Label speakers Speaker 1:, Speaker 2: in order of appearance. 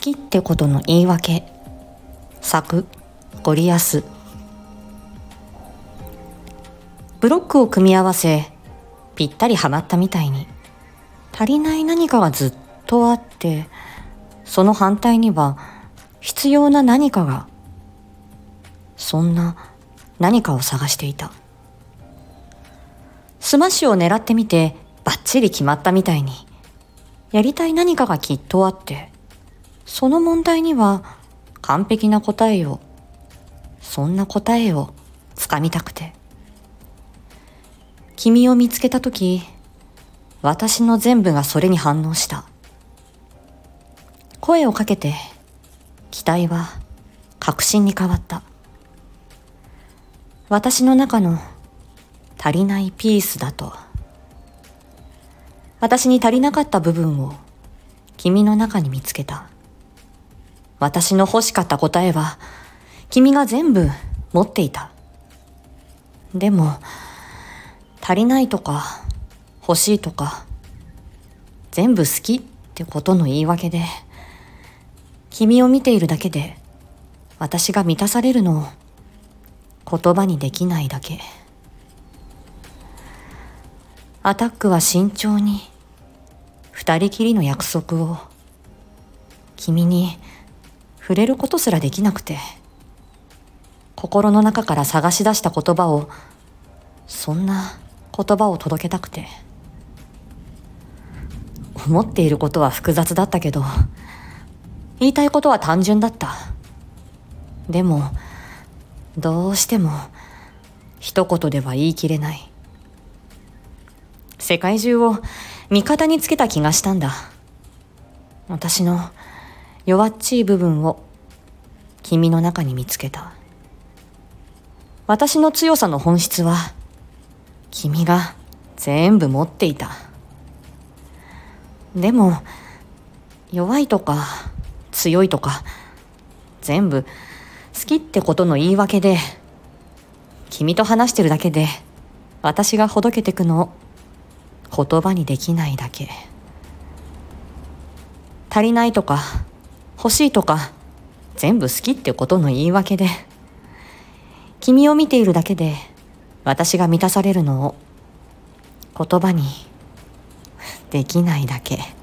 Speaker 1: 好きってことの言い訳。作ゴリアス。ブロックを組み合わせぴったりはまったみたいに。足りない何かがずっとあってその反対には必要な何かがそんな何かを探していた。スマッシュを狙ってみてバッチリ決まったみたいに。やりたい何かがきっとあって。その問題には完璧な答えをそんな答えをつかみたくて君を見つけたとき、私の全部がそれに反応した。声をかけて、期待は確信に変わった。私の中の足りないピースだと。私に足りなかった部分を君の中に見つけた。私の欲しかった答えは君が全部持っていた。でも、足りないとか欲しいとか全部好きってことの言い訳で君を見ているだけで私が満たされるのを言葉にできないだけアタックは慎重に二人きりの約束を君に触れることすらできなくて心の中から探し出した言葉をそんな言葉を届けたくて思っていることは複雑だったけど言いたいことは単純だった。でもどうしても一言では言い切れない。世界中を味方につけた気がしたんだ。私の弱っちい部分を君の中に見つけた私の強さの本質は君が全部持っていた。でも、弱いとか強いとか全部好きってことの言い訳で君と話してるだけで私がほどけてくのを言葉にできないだけ足りないとか欲しいとか全部好きってことの言い訳で君を見ているだけで私が満たされるのを言葉にできないだけ。